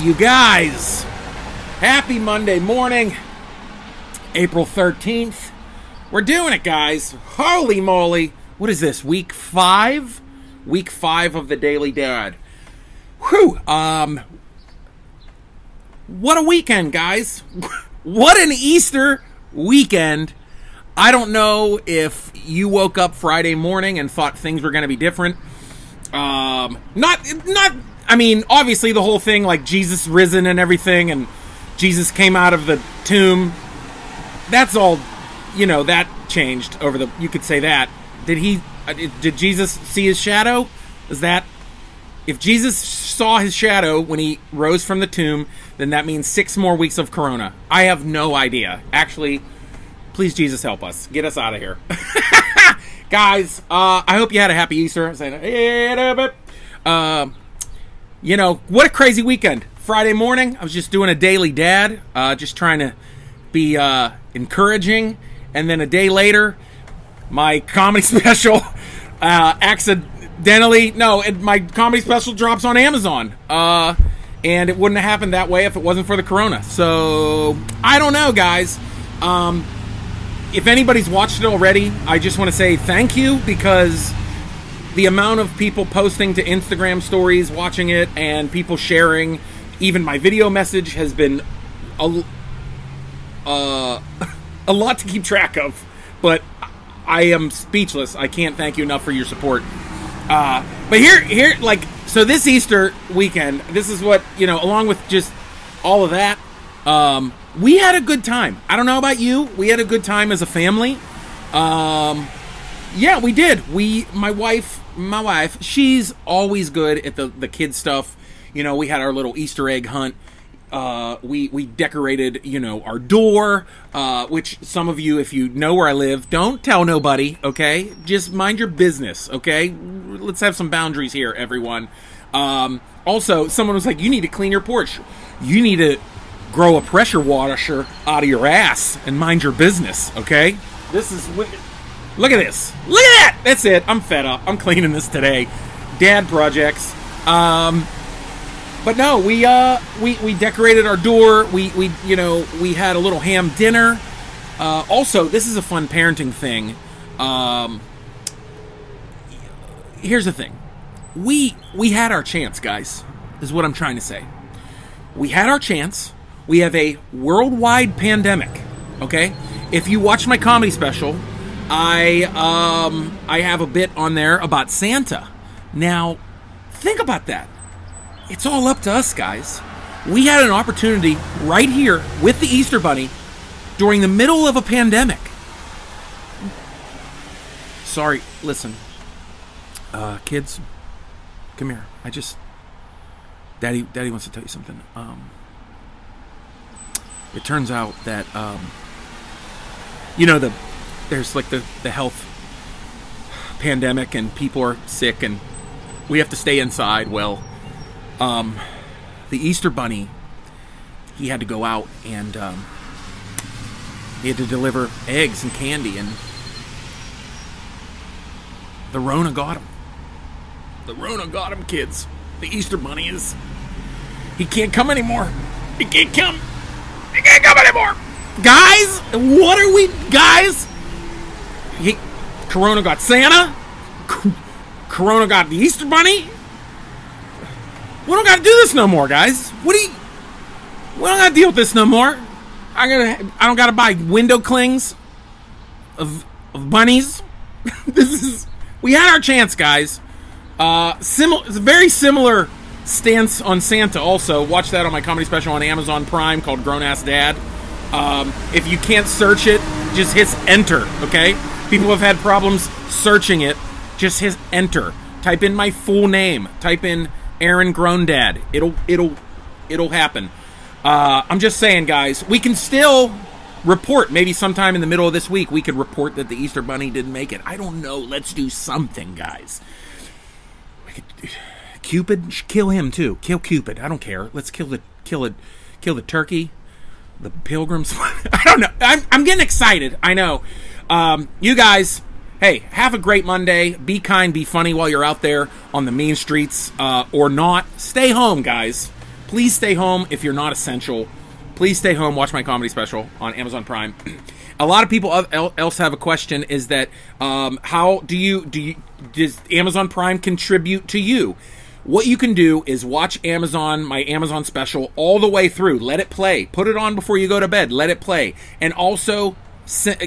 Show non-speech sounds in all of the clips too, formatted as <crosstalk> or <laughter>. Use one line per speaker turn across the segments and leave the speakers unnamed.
You guys, happy Monday morning, April 13th. We're doing it, guys. Holy moly. What is this, week five? Week five of the Daily Dad. Whew. Um, what a weekend, guys. <laughs> what an Easter weekend. I don't know if you woke up Friday morning and thought things were going to be different. Um, not, not, I mean, obviously the whole thing, like Jesus risen and everything, and Jesus came out of the tomb. That's all, you know, that changed over the, you could say that. Did he, uh, did Jesus see his shadow? Is that, if Jesus saw his shadow when he rose from the tomb, then that means six more weeks of Corona. I have no idea. Actually, please, Jesus, help us. Get us out of here. <laughs> Guys, uh, I hope you had a happy Easter. Uh, you know, what a crazy weekend. Friday morning, I was just doing a daily dad, uh, just trying to be uh, encouraging. And then a day later, my comedy <laughs> special uh, accidentally, no, it, my comedy special drops on Amazon. Uh, and it wouldn't have happened that way if it wasn't for the corona. So, I don't know, guys. Um, if anybody's watched it already, I just want to say thank you because the amount of people posting to Instagram stories, watching it, and people sharing, even my video message has been a, uh, <laughs> a lot to keep track of. But I am speechless. I can't thank you enough for your support. Uh, but here, here, like, so this Easter weekend, this is what you know. Along with just all of that, um, we had a good time. I don't know about you. We had a good time as a family. Um, yeah, we did. We, my wife, my wife, she's always good at the the kid stuff. You know, we had our little Easter egg hunt. Uh, we we decorated, you know, our door. Uh, which some of you, if you know where I live, don't tell nobody. Okay, just mind your business. Okay, let's have some boundaries here, everyone. Um, also, someone was like, "You need to clean your porch. You need to grow a pressure washer out of your ass and mind your business." Okay, this is look at this. Look at that. That's it. I'm fed up. I'm cleaning this today. Dad projects. Um, but no, we uh we we decorated our door. We we you know we had a little ham dinner. Uh, also, this is a fun parenting thing. Um, here's the thing: we we had our chance, guys. Is what I'm trying to say. We had our chance. We have a worldwide pandemic. Okay, if you watch my comedy special, I um I have a bit on there about Santa. Now, think about that it's all up to us, guys. We had an opportunity right here with the Easter Bunny during the middle of a pandemic. Sorry, listen. Uh, kids, come here. I just. Daddy, Daddy wants to tell you something. Um, it turns out that, um, you know, the there's like the, the health pandemic and people are sick and we have to stay inside. Well, um, the Easter Bunny, he had to go out and um, he had to deliver eggs and candy, and the Rona got him. The Rona got him, kids. The Easter Bunny is. He can't come anymore. He can't come. He can't come anymore. Guys, what are we. Guys? He, Corona got Santa. Corona got the Easter Bunny. We don't gotta do this no more, guys. What do you? We don't gotta deal with this no more. I gotta. I don't gotta buy window clings of of bunnies. <laughs> this is. We had our chance, guys. Uh, similar. It's a very similar stance on Santa. Also, watch that on my comedy special on Amazon Prime called Grown Ass Dad. Um, if you can't search it, just hit enter. Okay. People have had problems searching it. Just hit enter. Type in my full name. Type in Aaron Grondad. It'll it'll it'll happen. Uh, I'm just saying, guys. We can still report. Maybe sometime in the middle of this week, we could report that the Easter Bunny didn't make it. I don't know. Let's do something, guys. We could, Cupid, kill him too. Kill Cupid. I don't care. Let's kill the kill it, kill the turkey. The pilgrims. <laughs> I don't know. I'm I'm getting excited. I know. Um, you guys hey, have a great Monday. Be kind, be funny while you're out there on the mean streets, uh, or not. Stay home, guys. please stay home if you're not essential. Please stay home. Watch my comedy special on Amazon Prime. <clears throat> a lot of people else have a question: Is that um, how do you do? You, does Amazon Prime contribute to you? What you can do is watch Amazon, my Amazon special, all the way through. Let it play. Put it on before you go to bed. Let it play. And also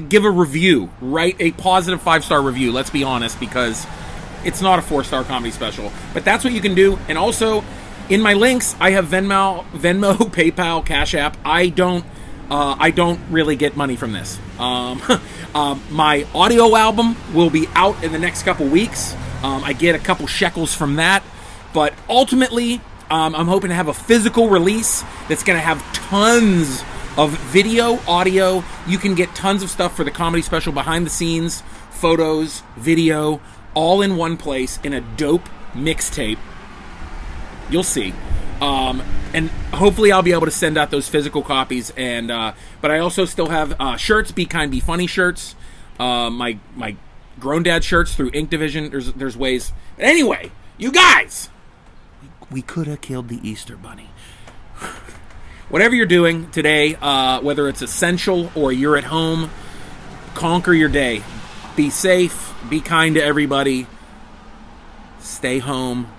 give a review. Write a positive five star review. Let's be honest, because it's not a four star comedy special. But that's what you can do. And also, in my links, I have Venmo, Venmo, <laughs> PayPal, Cash App. I don't. Uh, I don't really get money from this. Um, <laughs> um, my audio album will be out in the next couple weeks. Um, I get a couple shekels from that. But ultimately, um, I'm hoping to have a physical release that's going to have tons of video, audio. You can get tons of stuff for the comedy special behind the scenes, photos, video, all in one place in a dope mixtape. You'll see. Um, and hopefully I'll be able to send out those physical copies. And uh, but I also still have uh, shirts, be kind, be funny shirts. Uh, my my grown dad shirts through Ink Division. There's there's ways. Anyway, you guys we could have killed the Easter Bunny. <laughs> Whatever you're doing today, uh, whether it's essential or you're at home, conquer your day. Be safe. Be kind to everybody. Stay home.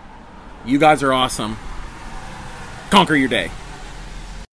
You guys are awesome. Conquer your day.